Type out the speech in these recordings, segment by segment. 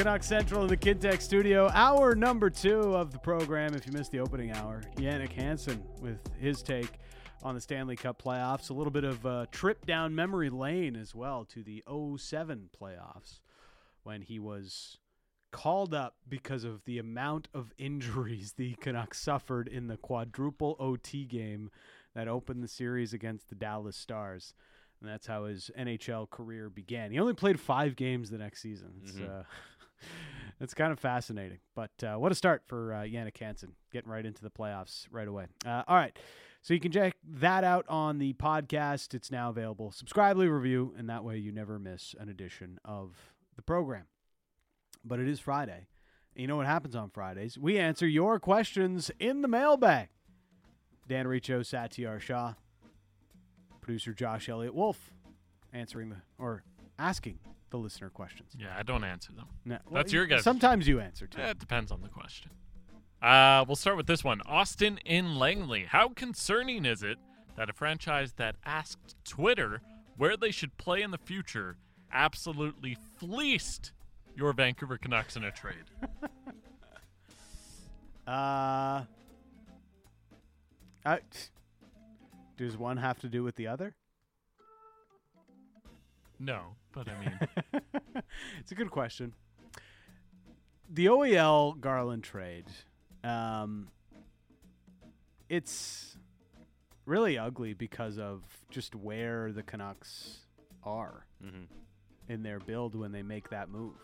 Canuck Central in the Kintech studio. Hour number two of the program. If you missed the opening hour, Jannik Hansen with his take on the Stanley Cup playoffs. A little bit of a trip down memory lane as well to the 07 playoffs when he was called up because of the amount of injuries the Canucks suffered in the quadruple OT game that opened the series against the Dallas Stars. And that's how his NHL career began. He only played five games the next season. It's, Mhm. uh, it's kind of fascinating. But uh, what a start for uh, Jannik Hansen, getting right into the playoffs right away. Uh, all right. So you can check that out on the podcast. It's now available. Subscribe, leave review, and that way you never miss an edition of the program. But it is Friday. You know what happens on Fridays? We answer your questions in the mailbag. Dan Riccio, Satiar Shah, producer Josh Elliott Wolfe, answering the or asking the listener questions. Yeah, I don't answer them. No, That's your guess. Sometimes you answer too. Eh, it depends on the question. Uh, we'll start with this one. Austin in Langley. How concerning is it that a franchise that asked Twitter where they should play in the future absolutely fleeced your Vancouver Canucks in a trade? Uh, I, does one have to do with the other? No, but I mean, it's a good question. The OEL Garland trade, um, it's really ugly because of just where the Canucks are Mm-hmm. in their build when they make that move.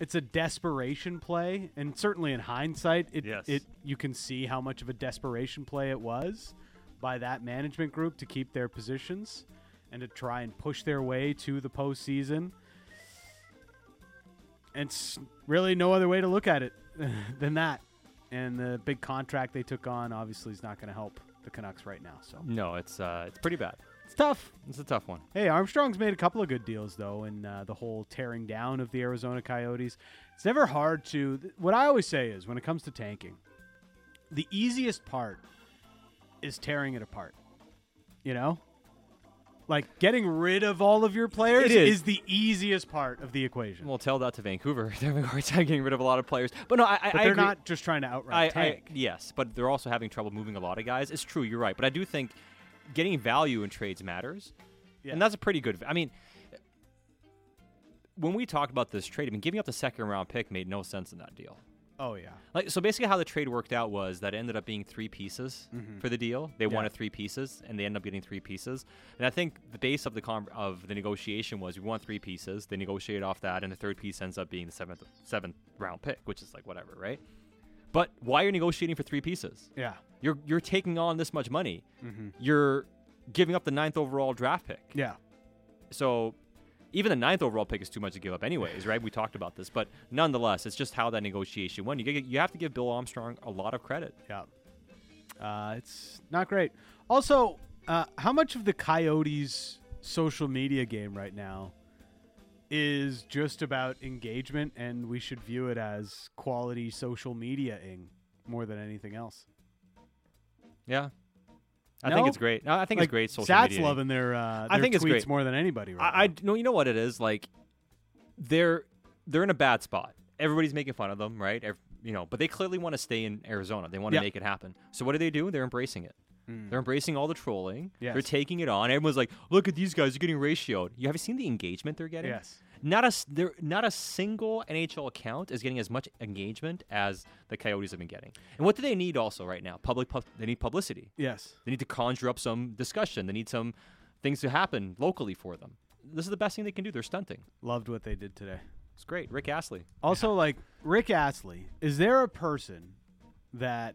It's a desperation play, and certainly in hindsight, it, Yes. it you can see how much of a desperation play it was by that management group to keep their positions and to try and push their way to the postseason. And it's really no other way to look at it than that. And the big contract they took on obviously is not going to help the Canucks right now. So No, it's uh, it's pretty bad. it's tough. It's a tough one. Hey, Armstrong's made a couple of good deals though, in uh, the whole tearing down of the Arizona Coyotes. It's never hard to. th- What I always say is, when it comes to tanking, the easiest part is tearing it apart. You know, like getting rid of all of your players is. is the easiest part of the equation. We'll tell that to Vancouver. They're having a hard time getting rid of a lot of players. But no, I, I, but I they're agree. not just trying to I, outright I tank. yes, but they're also having trouble moving a lot of guys. It's true, you're right. But I do think getting value in trades matters, Yeah. and that's a pretty good. I mean, when we talked about this trade, I mean, giving up the second round pick made no sense in that deal. Oh yeah, Like so, basically, how the trade worked out was that it ended up being three pieces for the deal. They Mm-hmm. Yeah. wanted three pieces, and they ended up getting three pieces. And I think the base of the com- of the negotiation was we want three pieces. They negotiated off that, and the third piece ends up being the seventh seventh round pick, which is like whatever, right? But why are you negotiating for three pieces? yeah, You're you're taking on this much money. Mhm. You're giving up the ninth overall draft pick. yeah. So even the ninth overall pick is too much to give up, anyways, right? We talked about this, but nonetheless, it's just how that negotiation went. You you have to give Bill Armstrong a lot of credit. Yeah. Uh, it's not great. Also, uh, how much of the Coyotes' social media game right now is just about engagement, and we should view it as quality social media-ing more than anything else? Yeah, I No? think it's great. No, I think like, it's great. Social Sat's media. loving their, uh, I their think it's great. more than anybody right I, I no, you know what it is like. They're they're in a bad spot. Everybody's making fun of them, right? Ev- you know, but they clearly want to stay in Arizona. They want to Yeah. make it happen. So what do they do? They're embracing it. Mm. They're embracing all the trolling. Yes. They're taking it on. Everyone's like, "Look at these guys! They're getting ratioed." You have you seen the engagement they're getting? Yes. Not a there, not a single NHL account is getting as much engagement as the Coyotes have been getting. And what do they need also right now? Public, pub- they need publicity. Yes. They need to conjure up some discussion. They need some things to happen locally for them. This is the best thing they can do. They're stunting. Loved what they did today. It's great. Rick Astley. Also, like Rick Astley, is there a person that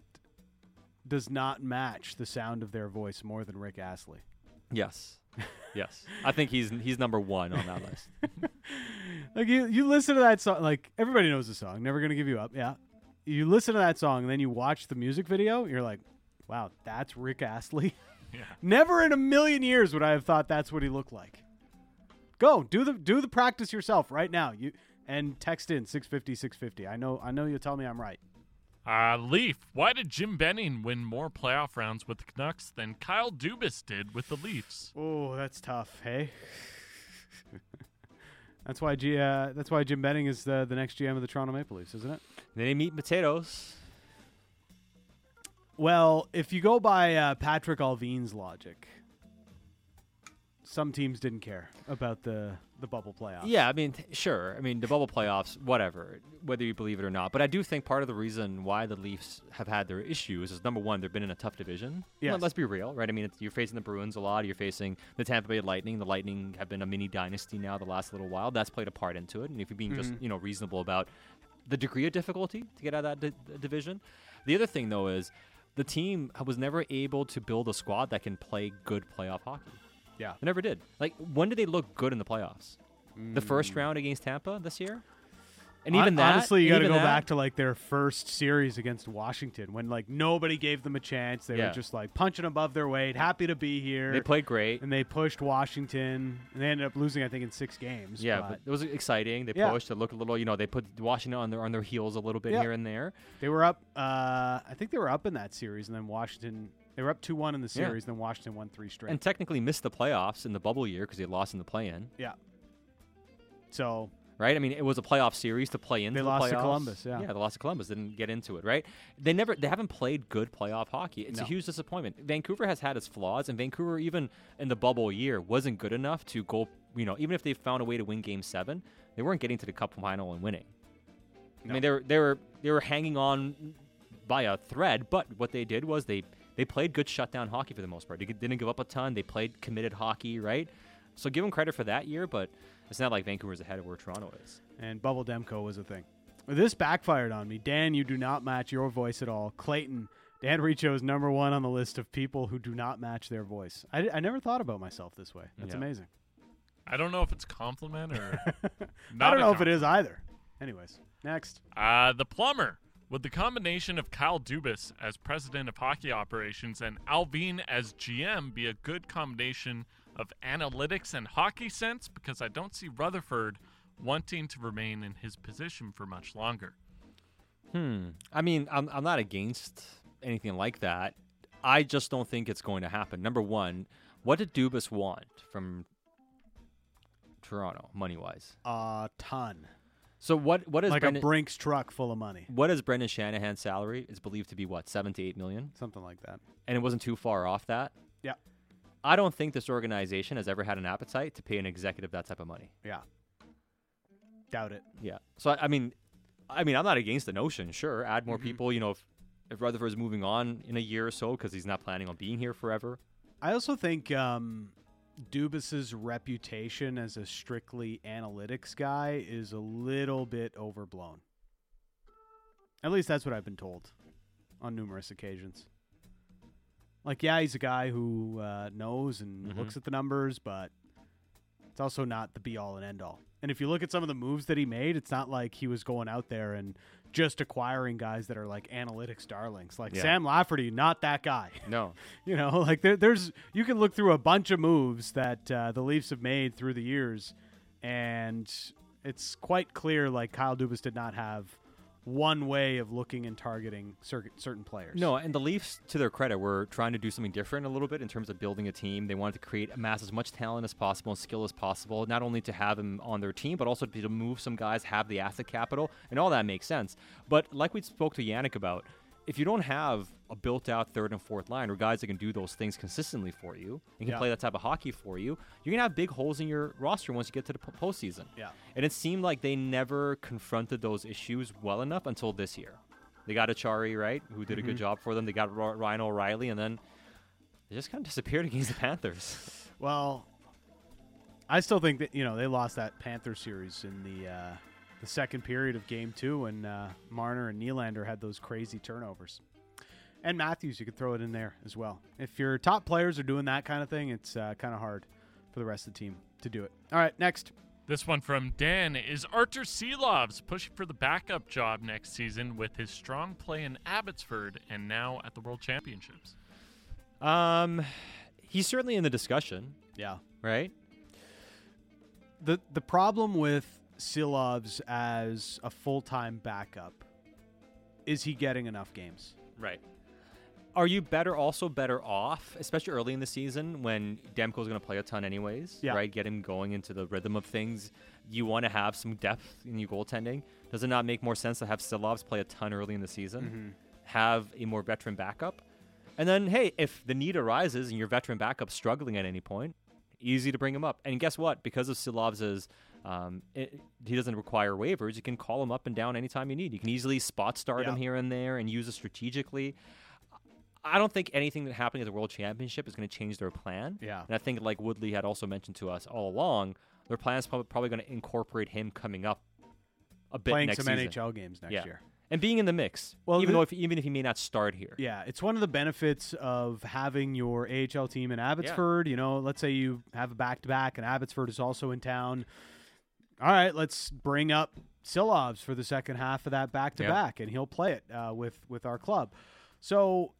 does not match the sound of their voice more than Rick Astley? Yes. yes. I think he's he's number one on that list. Like you, you listen to that song. Like everybody knows the song. Never gonna give you up. Yeah. You listen to that song, and then you watch the music video. You're like, wow, that's Rick Astley. Yeah. Never in a million years would I have thought that's what he looked like. Go do the do the practice yourself right now. You and text in 650 650. I know I know you'll tell me I'm right. Uh, Leaf, why did Jim Benning win more playoff rounds with the Canucks than Kyle Dubas did with the Leafs? Oh, that's tough. Hey. That's why G, uh, that's why Jim Benning is the the next GM of the Toronto Maple Leafs, isn't it? Then they meet potatoes. Well, if you go by uh, Patrik Allvin's logic, some teams didn't care about the the bubble playoffs. Yeah, I mean, t- sure. I mean, the bubble playoffs, whatever, whether you believe it or not. But I do think part of the reason why the Leafs have had their issues is number one, they've been in a tough division. Yes. Let- Let's be real, right? I mean, it's, you're facing the Bruins a lot. You're facing the Tampa Bay Lightning. The Lightning have been a mini dynasty now the last little while. That's played a part into it. And if you're being just, Mhm. you know, reasonable about the degree of difficulty to get out of that di- division. The other thing, though, is the team was never able to build a squad that can play good playoff hockey. Yeah. They never did. Like, when did they look good in the playoffs? The first Mm. round against Tampa this year? And even that, honestly, you got to go that- back to like their first series against Washington when like nobody gave them a chance. They Yeah. were just like punching above their weight, happy to be here. They played great. and they pushed Washington, and they ended up losing, I think, in six games. Yeah, but but it was exciting. They Yeah. pushed. It looked a little, you know, they put Washington on their on their heels a little bit Yeah. here and there. they were up. Uh, I think they were up in that series, and then Washington. They were up two one in the series, then Washington won three straight. And technically missed the playoffs in the bubble year because they lost in the play-in. Yeah. So Right? I mean, it was a playoff series to play into They the lost to. Columbus, yeah. yeah, they lost to Columbus. Didn't get into it. Right? They never. They haven't played good playoff hockey. It's No. a huge disappointment. Vancouver has had its flaws, and Vancouver even in the bubble year wasn't good enough to go. You know, even if they found a way to win Game Seven, they weren't getting to the Cup final and winning. I mean, they were they were they were hanging on by a thread, but what they did was they they played good shutdown hockey for the most part. They didn't give up a ton. They played committed hockey, right? So give them credit for that year, but it's not like Vancouver's ahead of where Toronto is. and Bubble Demko was a thing. This backfired on me. Dan, you do not match your voice at all. Clayton, Dan Riccio is number one on the list of people who do not match their voice. I, I never thought about myself this way. That's Yeah. amazing. I don't know if it's compliment or I don't a know if it is either. Anyways, next. Uh, the plumber. With the combination of Kyle Dubas as president of hockey operations and Allvin as GM be a good combination of analytics and hockey sense because I don't see Rutherford wanting to remain in his position for much longer. Hmm. I mean, I'm I'm not against anything like that. I just don't think it's going to happen. Number one, what did Dubas want from Toronto, money wise? A ton. So what what is like Brendan, a Brinks truck full of money. what is Brendan Shanahan's salary? Is believed to be what seven to eight million, Something like that. and it wasn't too far off that. Yeah. I don't think this organization has ever had an appetite to pay an executive that type of money. Yeah. Doubt it. Yeah. So I, I mean, I mean, I'm not against the notion. Sure, add more Mhm. people. You know, if if is moving on in a year or so because he's not planning on being here forever. I also think um, Dubas's reputation as a strictly analytics guy is a little bit overblown. At least that's what I've been told on numerous occasions. Like, yeah, he's a guy who uh, knows and Mhm. looks at the numbers, but it's also not the be all and end all. And if you look at some of the moves that he made, it's not like he was going out there and just acquiring guys that are like analytics darlings. Like Yeah. Sam Lafferty, not that guy. No. You know, like there, there's you can look through a bunch of moves that uh, the Leafs have made through the years, and it's quite clear like Kyle Dubas did not have one way of looking and targeting cer- certain players. No, and the Leafs, to their credit, were trying to do something different a little bit in terms of building a team. They wanted to create amass as much talent as possible and skill as possible, not only to have him on their team, but also to move some guys, have the asset capital, and all that makes sense. But like we spoke to Jannik about, if you don't have a built-out third and fourth line or guys that can do those things consistently for you and can Yeah. play that type of hockey for you, you're gonna have big holes in your roster once you get to the postseason. Yeah. And it seemed like they never confronted those issues well enough until this year. They got Acciari, right, who did a good Mhm. job for them. They got Ryan O'Reilly, and then they just kind of disappeared against the Panthers. Well, I still think that you know they lost that Panther series in the uh, the second period of Game Two when uh, Marner and Nylander had those crazy turnovers. And Matthews, you could throw it in there as well. If your top players are doing that kind of thing, it's uh, kind of hard for the rest of the team to do it. All right, next. This one from Dan is Artur Silovs pushing for the backup job next season with his strong play in Abbotsford and now at the World Championships. Um, he's certainly in the discussion, Yeah. right? the the problem with Silovs as a full time backup is he getting enough games? Right. are you better also better off, especially early in the season when Demko's going to play a ton anyways, Yeah. right? Get him going into the rhythm of things. You want to have some depth in your goaltending. Does it not make more sense to have Silovs play a ton early in the season? Mm-hmm. Have a more veteran backup? And then, hey, if the need arises and your veteran backup struggling at any point, easy to bring him up. And guess what? Because of Silovs's, um, it, he doesn't require waivers. You can call him up and down anytime you need. You can easily spot start him here and there and use it strategically. I don't think anything that happening at the World Championship is going to change their plan. Yeah. And I think, like Woodley had also mentioned to us all along, their plan is probably, probably going to incorporate him coming up a bit Playing next some season. NHL games next Yeah. year. And being in the mix. Well, even the- though if, even if he may not start here. Yeah, it's one of the benefits of having your AHL team in Abbotsford. You know, let's say you have a back to back and Abbotsford is also in town. All right, let's bring up Silovs for the second half of that back to back, and he'll play it uh, with with our club. So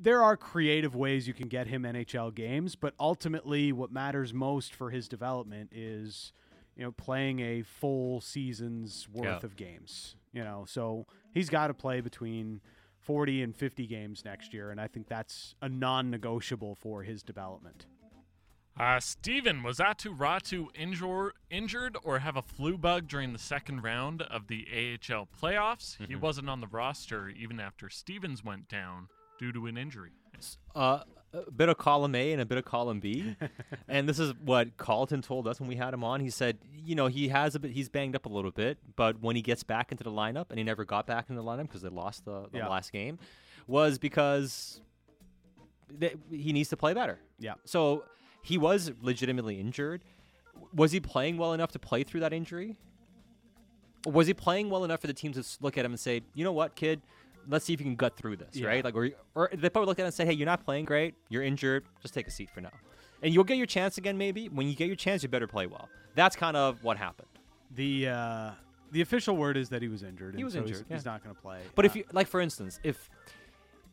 there are creative ways you can get him NHL games, but ultimately, what matters most for his development is you know playing a full season's worth Yeah. of games. You know, so he's got to play between 40 and 50 games next year, and I think that's a non-negotiable for his development. Uh, Steven, was Aatu Raty injure, injured or have a flu bug during the second round of the AHL playoffs? He Mm-hmm. wasn't on the roster even after Stevens went down due to an injury. Uh, a bit of column A and a bit of column B, and this is what Carlton told us when we had him on. He said, you know, he has a bit, he's banged up a little bit, but when he gets back into the lineup, and he never got back into the lineup because they lost the, the Yeah. last game, was because th- he needs to play better. Yeah. So he was legitimately injured. Was he playing well enough to play through that injury? Was he playing well enough for the team to look at him and say, you know what, kid, let's see if you can gut through this, Yeah. right? Like, or, or they probably looked at him and said, hey, you're not playing great, you're injured, just take a seat for now, and you'll get your chance again. Maybe when you get your chance, you better play well. That's kind of what happened. The uh, the official word is that he was injured. He was so he's- injured, He's, yeah. not going to play. But Uh, if you, like, for instance, if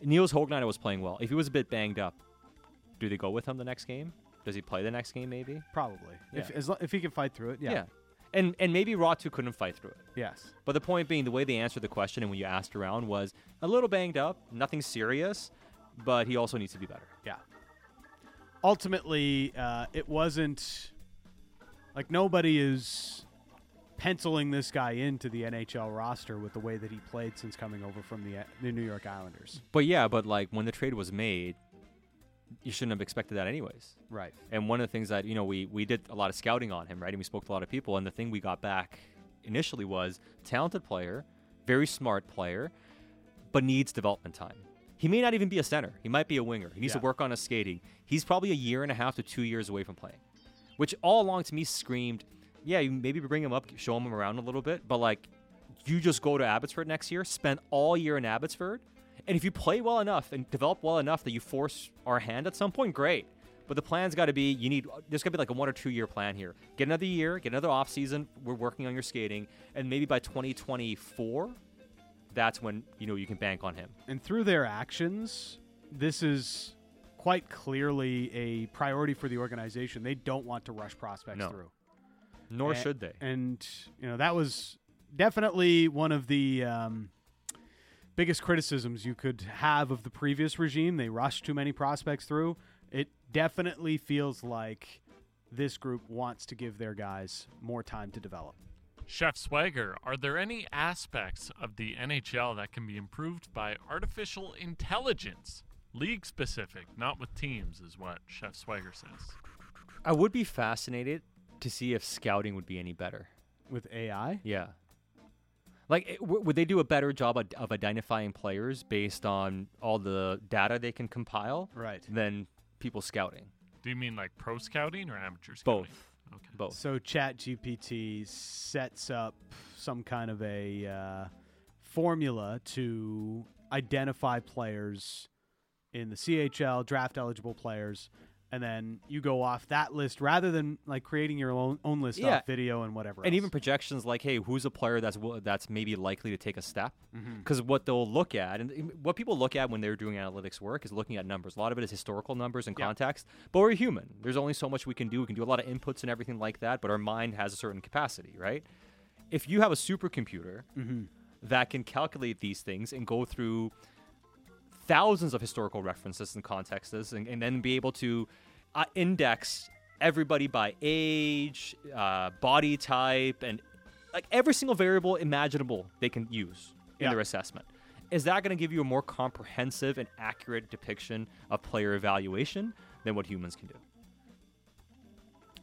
Nils Höglander was playing well, if he was a bit banged up, do they go with him the next game? Does he play the next game? Maybe. probably if Yeah. as lo- if he can fight through it, yeah. And and maybe Raty couldn't fight through it. Yes. But the point being, the way they answered the question and when you asked around was a little banged up, nothing serious, but he also needs to be better. Yeah. Ultimately, uh, it wasn't like nobody is penciling this guy into the NHL roster with the way that he played since coming over from the, the New York Islanders. But yeah, but like when the trade was made, you shouldn't have expected that anyways. Right. And one of the things that you know we we did a lot of scouting on him, right? And we spoke to a lot of people, and the thing we got back initially was talented player, very smart player, but needs development time. He may not even be a center. He might be a winger. He needs Yeah. to work on his skating. He's probably a year and a half to two years away from playing, which all along to me screamed, yeah, you maybe bring him up, show him around a little bit, but like, you just go to Abbotsford next year, spend all year in Abbotsford, and if you play well enough and develop well enough that you force our hand at some point, great. But the plan's got to be you need there's got to be like a one or two year plan here. Get another year, get another off season. We're working on your skating, and maybe by 2024, that's when you know you can bank on him. And through their actions, this is quite clearly a priority for the organization. They don't want to rush prospects No. through. Nor A- should they. And you know that was definitely one of the um, biggest criticisms you could have of the previous regime. They rushed too many prospects through. It definitely feels like this group wants to give their guys more time to develop. Chef Swagger, are there any aspects of the NHL that can be improved by artificial intelligence? League specific, not with teams, is what Chef Swagger says. I would be fascinated to see if scouting would be any better. With AI, Yeah. Like, w- would they do a better job of, of identifying players based on all the data they can compile right? than people scouting? Do you mean like pro scouting or amateur scouting? Both. Okay. Both. So ChatGPT sets up some kind of a uh, formula to identify players in the CHL draft eligible players, and then you go off that list rather than like creating your own, own list Yeah. off video and whatever. and else. even projections like, hey, who's a player that's that's maybe likely to take a step? Because what they'll look at, and what people look at when they're doing analytics work, is looking at numbers. A lot of it is historical numbers and Yeah. context. But we're human. There's only so much we can do. We can do a lot of inputs and everything like that. But our mind has a certain capacity, right? If you have a supercomputer Mhm. that can calculate these things and go through thousands of historical references and contexts, and, and then be able to uh, index everybody by age, uh, body type, and like every single variable imaginable they can use in Yeah. their assessment. Is that going to give you a more comprehensive and accurate depiction of player evaluation than what humans can do?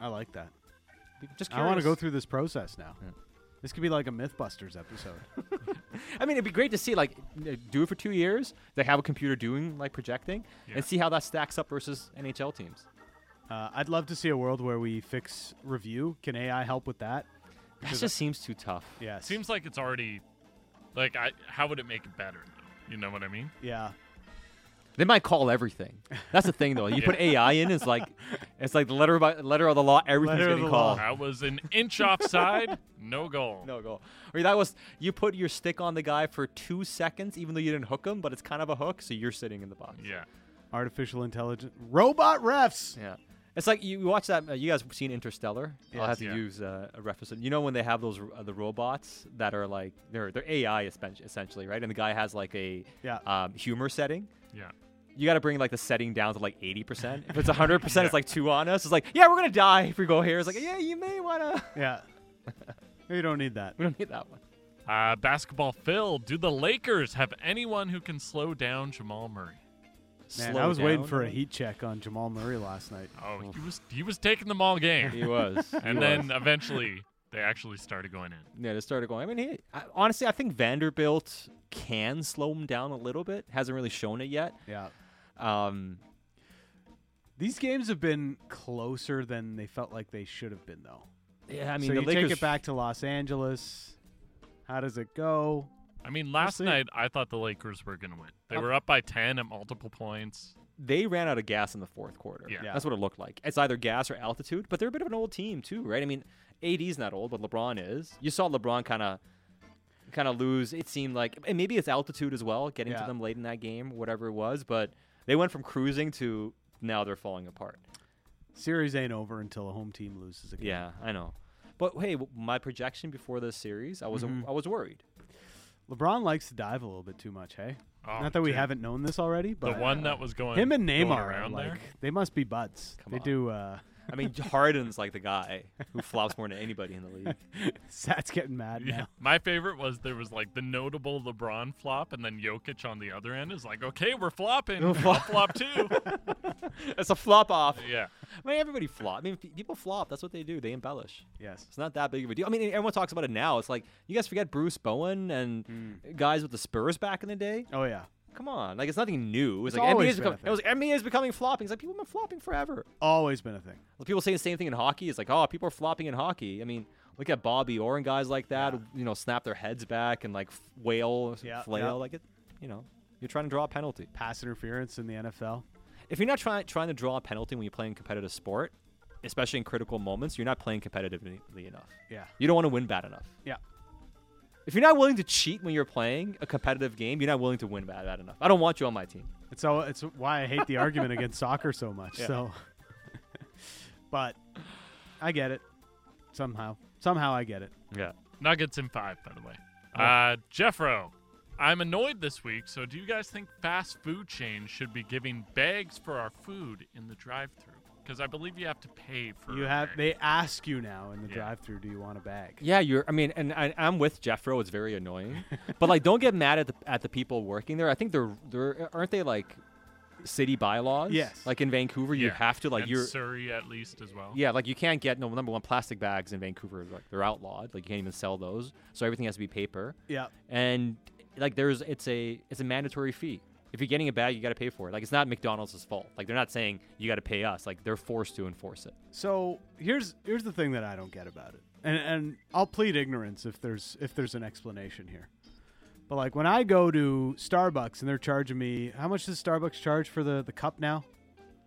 I like that. Just I want to go through this process now. Yeah. This could be like a MythBusters episode. I mean, it'd be great to see like uh, do it for two years. They have a computer doing like projecting, Yeah. and see how that stacks up versus NHL teams. uh, I'd love to see a world where we fix review. Can AI help with that? That Because just seems too tough. Yeah, Seems like it's already like I. How would it make it better? Though? You know what I mean? yeah. They might call everything. That's the thing, though. You Yeah. put AI in, it's like it's like the letter by letter of the law. Everything's Letter of getting the law. called. That was an inch offside, no goal. No goal. Or that was you put your stick on the guy for two seconds, even though you didn't hook him, but it's kind of a hook, so you're sitting in the box. Yeah. Artificial intelligence. Robot refs. Yeah. It's like you you watch that. Uh, you guys seen Interstellar? I'll have to Yeah. use uh, a reference. You know when they have those uh, the robots that are like they're they're AI essentially, right? And the guy has like a Yeah. um, humor setting. Yeah. You got to bring like the setting down to like eighty percent. If it's hundred percent, it's like two on us. It's like yeah, we're gonna die if we go here. It's like yeah, you may wanna. Yeah. you don't need that. We don't need that one. Uh, basketball Phil, do the Lakers have anyone who can slow down Jamal Murray? Man, Slow I was waiting for a heat check on Jamal Murray last night. Oh, he was he was taking them all game, He was. and He then was. eventually they actually started going in. Yeah, they started going. I mean, he, I, honestly, I think Vanderbilt can slow him down a little bit. Hasn't really shown it yet. Yeah. Um, These games have been closer than they felt like they should have been, though. yeah, I mean, so the you Lakers. take it back to Los Angeles. How does it go? I mean, last see. night I thought the Lakers were going to win. They were up by ten at multiple points. They ran out of gas in the fourth quarter. Yeah. Yeah. that's what it looked like. It's either gas or altitude, but they're a bit of an old team too, right? I mean, AD's not old, but LeBron is. You saw LeBron kind of. Kind of lose. It seemed like, and maybe it's altitude as well, getting Yeah. to them late in that game, whatever it was. But they went from cruising to now they're falling apart. Series ain't over until a home team loses a game. Yeah, I know. But hey, my projection before this series, I was Mhm. I was worried. LeBron likes to dive a little bit too much, hey? Oh, Not that we dude. haven't known this already, but the one that was going him and Neymar around like there. they must be buds. Come they on. do. uh I mean, Harden's like the guy who flops more than anybody in the league. Sat's getting mad Yeah. now. My favorite was there was like the notable LeBron flop, and then Jokic on the other end is like, okay, we're flopping. We'll I'll flop. flop too. it's a flop off. yeah. I mean, everybody flop. I mean, people flop. That's what they do. They embellish. Yes. It's not that big of a deal. I mean, everyone talks about it now. It's like you guys forget Bruce Bowen and Mm. guys with the Spurs back in the day. Oh yeah. Come on, like it's nothing new. It's, It's like always NBA's been a becoming. It was NBA is becoming flopping. It's like people have been flopping forever. Always been a thing. Like, people say the same thing in hockey. It's like, oh, people are flopping in hockey. I mean, look at Bobby Orr and guys like that. Who, you know, snap their heads back and like f- wail, Yeah, flail. yeah. Like it. You know, you're trying to draw a penalty. Pass interference in the NFL. If you're not trying trying to draw a penalty when you're playing competitive sport, especially in critical moments, you're not playing competitively enough. Yeah. You don't want to win bad enough. Yeah. If you're not willing to cheat when you're playing a competitive game, you're not willing to win bad, bad enough. I don't want you on my team. It's so it's why I hate the argument against soccer so much. Yeah. So, but I get it somehow. Somehow I get it. Yeah. Nuggets in five, by the way. Oh. Uh, Jeffro, I'm annoyed this week. So, do you guys think fast food chains should be giving bags for our food in the drive-through? Because I believe you have to pay for. You a have bag. they ask you now in the Yeah. drive-through, do you want a bag? Yeah, you're. I mean, and I, I'm with Jeffro. It's very annoying, but like, don't get mad at the at the people working there. I think they're they're aren't they like city bylaws? Yes. Like in Vancouver, you Yeah. have to like and you're. Surrey at least as well. Yeah, like you can't get no number one plastic bags in Vancouver. Like they're outlawed. Like you can't even sell those. So everything has to be paper. Yeah. And like there's it's a it's a mandatory fee. If you're getting a bag, you got to pay for it. Like it's not McDonald's fault. Like they're not saying you got to pay us. Like they're forced to enforce it. So here's here's the thing that I don't get about it, and and I'll plead ignorance if there's if there's an explanation here. But like when I go to Starbucks and they're charging me, how much does Starbucks charge for the the cup now?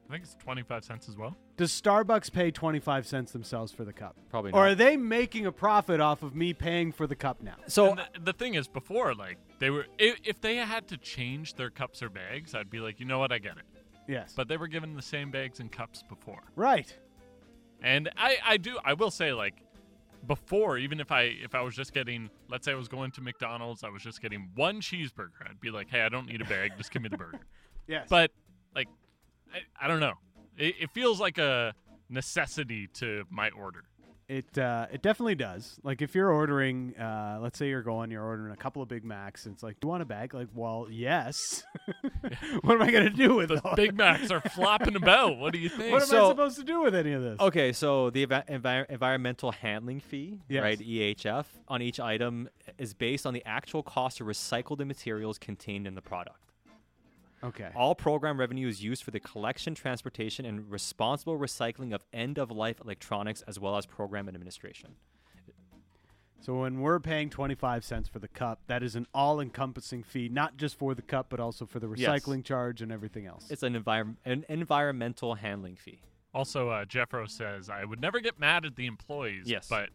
I think it's 25 cents as well. Does Starbucks pay twenty five cents themselves for the cup, Probably or are they making a profit off of me paying for the cup now? so the, the thing is, before, like, they were, if, if they had to change their cups or bags, I'd be like, you know what, I get it. Yes, But they were given the same bags and cups before. right. And I, I do, I will say, like, before, even if I if I was just getting, let's say I was going to McDonald's, I was just getting one cheeseburger. I'd be like, hey, I don't need a bag, just give me the burger. Yes. But like, I, I don't know. It, it feels like a necessity to my order. It uh, it definitely does. Like if you're ordering, uh, let's say you're going, you're ordering a couple of Big Macs, and it's like, do you want a bag? Like, well, yes. what am I gonna do with The? Big Macs are flopping about. What do you think? What am I supposed to do with any of this? Okay, so the envi- envi- environmental handling fee, Yes. right, EHF, on each item is based on the actual cost to recycle the materials contained in the product. Okay. All program revenue is used for the collection, transportation, and responsible recycling of end of life electronics as well as program administration. So when we're paying 25 cents for the cup, that is an all-encompassing fee, not just for the cup, but also for the Yes. recycling charge and everything else. It's an, envir- an environmental handling fee. Also, uh, Jeffro says, I would never get mad at the employees. Yes. But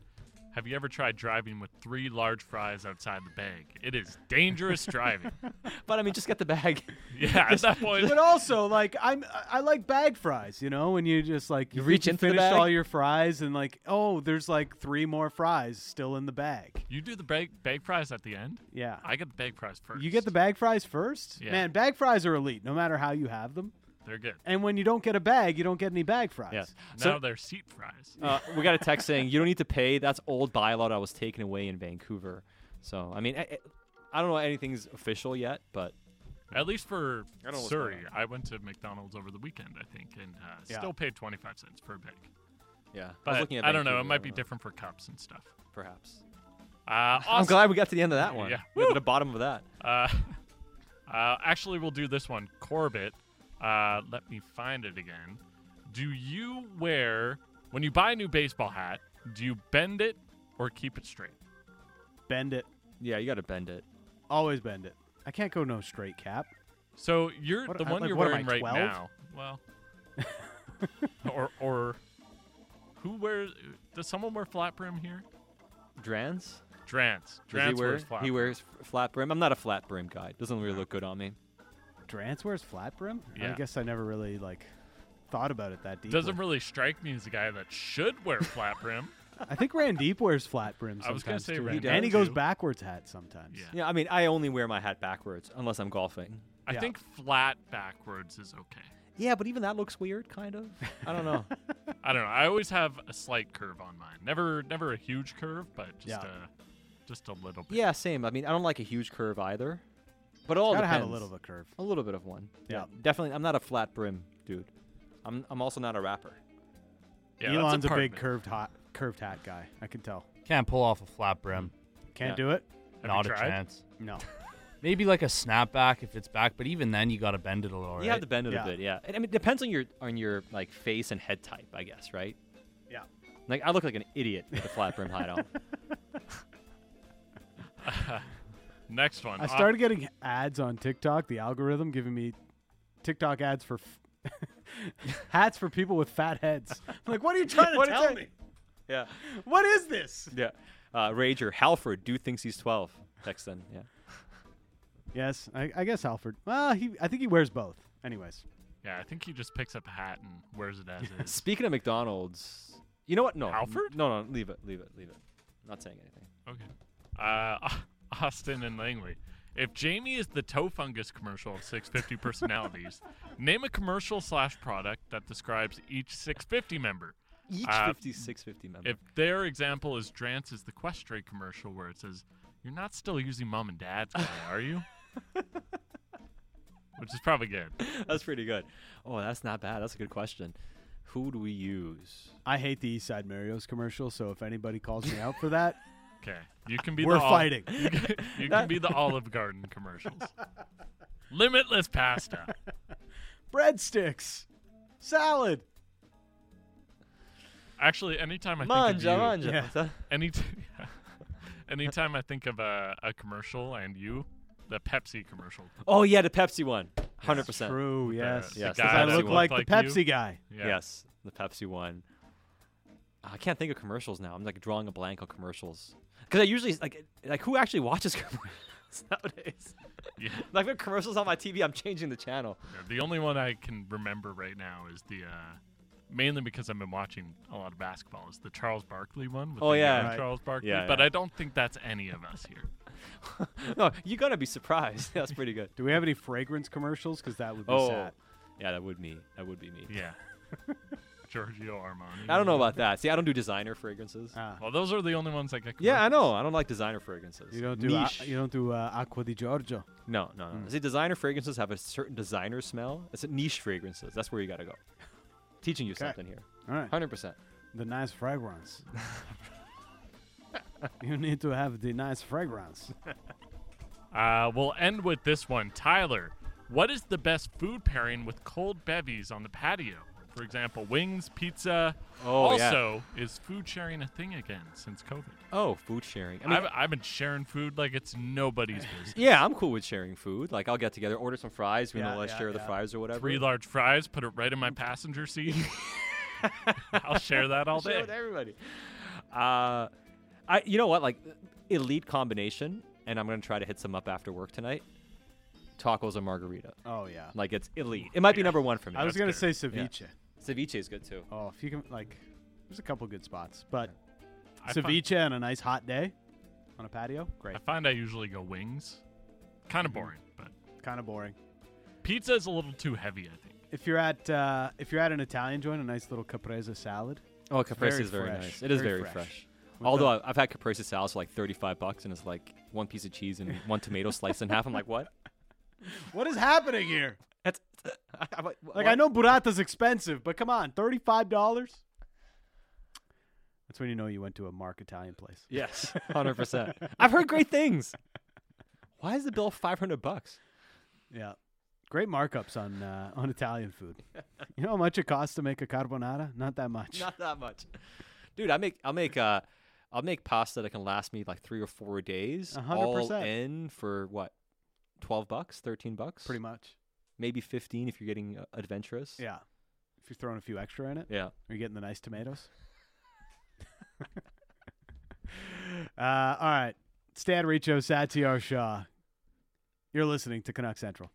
have you ever tried driving with three large fries outside the bag? It is dangerous driving. But I mean, just get the bag. Yeah, at that point. but also, like I'm, I like bag fries. You know, when you just like You think reach you into the bag? all your fries, and like, oh, there's like three more fries still in the bag. You do the bag, bag fries at the end? Yeah. I get the bag fries first. You get the bag fries first? Yeah. Man, bag fries are elite, no matter how you have them. They're good. And when you don't get a bag, you don't get any bag fries. Yes. Now So they're seat fries. uh, we got a text saying you don't need to pay. That's old bylaw that was taken away in Vancouver. So I mean, I, I don't know anything's official yet, but At least for I don't Surrey, I went to McDonald's over the weekend, I think, and uh, Yeah. still paid 25 cents for a bag. yeah. I was But looking at I don't know. It might I be different for cups and stuff. Perhaps. Uh, I'm glad we got to the end of that one. Yeah. We got to the bottom of that. Uh, uh, actually, we'll do this one. Corbett, uh, let me find it again. Do you wear, when you buy a new baseball hat, do you bend it or keep it straight? Bend it. Yeah, you got to bend it. Always bend it. I can't go no straight cap. So you're What- the I- one like, you're what am wearing I, right 12? now. Well, or or who wears? Does someone wear flat brim here? Drans? Drance. Does Drance he wear, wears flat. He brim. wears f- flat brim. I'm not a flat brim guy. Doesn't really look good on me. Drance wears flat brim? Yeah. I guess I never really like thought about it that deep. Doesn't really strike me as a guy that should wear flat brim. I think Randeep wears flat brim I was gonna say too. Randeep and he goes too. backwards hat sometimes. Yeah. Yeah, I mean, I only wear my hat backwards unless I'm golfing. I Yeah. think flat backwards is okay. Yeah, but even that looks weird, kind of. I don't know. I don't know. I always have a slight curve on mine. Never, never a huge curve, but just Yeah. a, just a little bit. yeah, same. I mean, I don't like a huge curve either. But it all Gotta depends. have a little of a curve. A little bit of one. Yeah. Definitely. I'm not a flat brim dude. I'm, I'm also not a rapper. Yeah, that's Elon's a, part big of curved hat, curved hat guy. I can tell. Can't pull off a flat brim. Mm. Can't Yeah. do it. Have Not a tried? chance. No. Maybe like a snapback if it's back, but even then you got to bend it a little, right? You have to bend it Yeah. a bit, yeah. And, I mean, it depends on your on your like face and head type, I guess, right? Yeah. Like I look like an idiot with a flat brim hat on. Next one. I Uh, started getting ads on TikTok. The algorithm giving me TikTok ads for f- hats for people with fat heads. I'm like, what are you trying to What is tell that? me? yeah. What is this? Yeah. Uh, Rager Halford dude thinks he's 12. Text then. Yeah. Yes, I, I guess Alfred. Well, he. I think he wears both. Anyways, yeah, I think he just picks up a hat and wears it as is. Speaking of McDonald's, you know what? No. Halford? No, no, leave it, leave it, leave it. not saying anything. Okay. Uh, Austin and Langley. If Jamie is the toe fungus commercial of 650 personalities, name a commercial slash product that describes each 650 member. Each Uh, 50, 650 member. If their example is Drance's the Questrade commercial where it says, You're not still using mom and dad's guy, are you? Which is probably good. that's pretty good. Oh, that's not bad. That's a good question. Who do we use? I hate the East Side Mario's commercial. So if anybody calls me out for that, Okay. You can be we're the ol- fighting. You can, you can be the Olive Garden commercials. Limitless pasta. Breadsticks, salad. Actually, anytime I think of you, manja. Yeah. What's that? Any anytime I think of a, a commercial and you, the Pepsi commercial. Oh yeah, the Pepsi one. Hundred percent. True. the- Yes. the Yes, guy I look looked like, like the you. Pepsi guy. Yeah. Yes, the Pepsi one. I can't think of commercials now. I'm like drawing a blank on commercials because I usually like like who actually watches commercials nowadays. Yeah. Like if commercials on my TV, I'm changing the channel. Yeah, The only one I can remember right now is the uh, mainly because I've been watching a lot of basketball. Is the Charles Barkley one? With Oh, the yeah. Right. Charles Barkley. Yeah, but yeah. I don't think that's any of us here. no, you gotta be surprised. That's pretty good. Do we have any fragrance commercials? Because that would be Oh, sad. yeah, that would me. That would be me. Yeah. Giorgio Armani. I don't know about that. See, I don't do designer fragrances. Ah, Well, those are the only ones I get. yeah, I know. I don't like designer fragrances. you don't do a, niche. you don't do uh, Aqua di Giorgio. no, no, no. Mm. See, designer fragrances have a certain designer smell. It's a niche fragrances. That's where you gotta go. Teaching you Okay. something here. All right, Hundred percent. the nice fragrance. you need to have the nice fragrance. Uh, we'll end with this one. Tyler, what is the best food pairing with cold bevies on the patio? For example, wings, pizza. Oh, yeah. also, is food sharing a thing again since COVID? Oh, food sharing. I I mean, have I've been sharing food like it's nobody's business. yeah, I'm cool with sharing food. Like, I'll get together, order some fries. You Yeah, know, let's yeah, share the fries or whatever. Three large fries, put it right in my passenger seat. I'll share that all Share day. with everybody. Uh, I, you know what? Like, elite combination, and I'm gonna try to hit some up after work tonight. Tacos and margarita. Oh yeah. Like, it's elite. It might be number one for me. I was That's gonna good. say ceviche. Ceviche is good too. Oh, if you can like, there's a couple good spots, but I find, on a nice hot day on a patio, great. I find I usually go wings. Kind of boring, but Kind of boring. pizza is a little too heavy. I think. If you're at uh, if you're at an Italian joint, a nice little caprese salad. Oh, caprese very is very fresh, nice. It is very very, fresh. fresh. Although the- I- I've had caprese salad for like 35 bucks, and it's like one piece of cheese and one tomato sliced in half. I'm like, what? what is happening here? That's I'm like, Like I know burrata's expensive, but come on, thirty five dollars. That's when you know you went to a Mark Italian place. Yes, hundred percent. I've heard great things. Why is the bill 500 bucks? Yeah, great markups on uh, on Italian food. you know how much it costs to make a carbonara? Not that much. Not that much, dude. I make I'll make uh I'll make pasta that can last me like three or four days. A hundred all percent. in for what? 12 bucks, 13 bucks, Pretty much. Maybe 15 if you're getting uh, adventurous. Yeah. If you're throwing a few extra in it, Yeah. are you getting the nice tomatoes? uh, all right. Stan Riccio, Satiar Shah. You're listening to Canuck Central.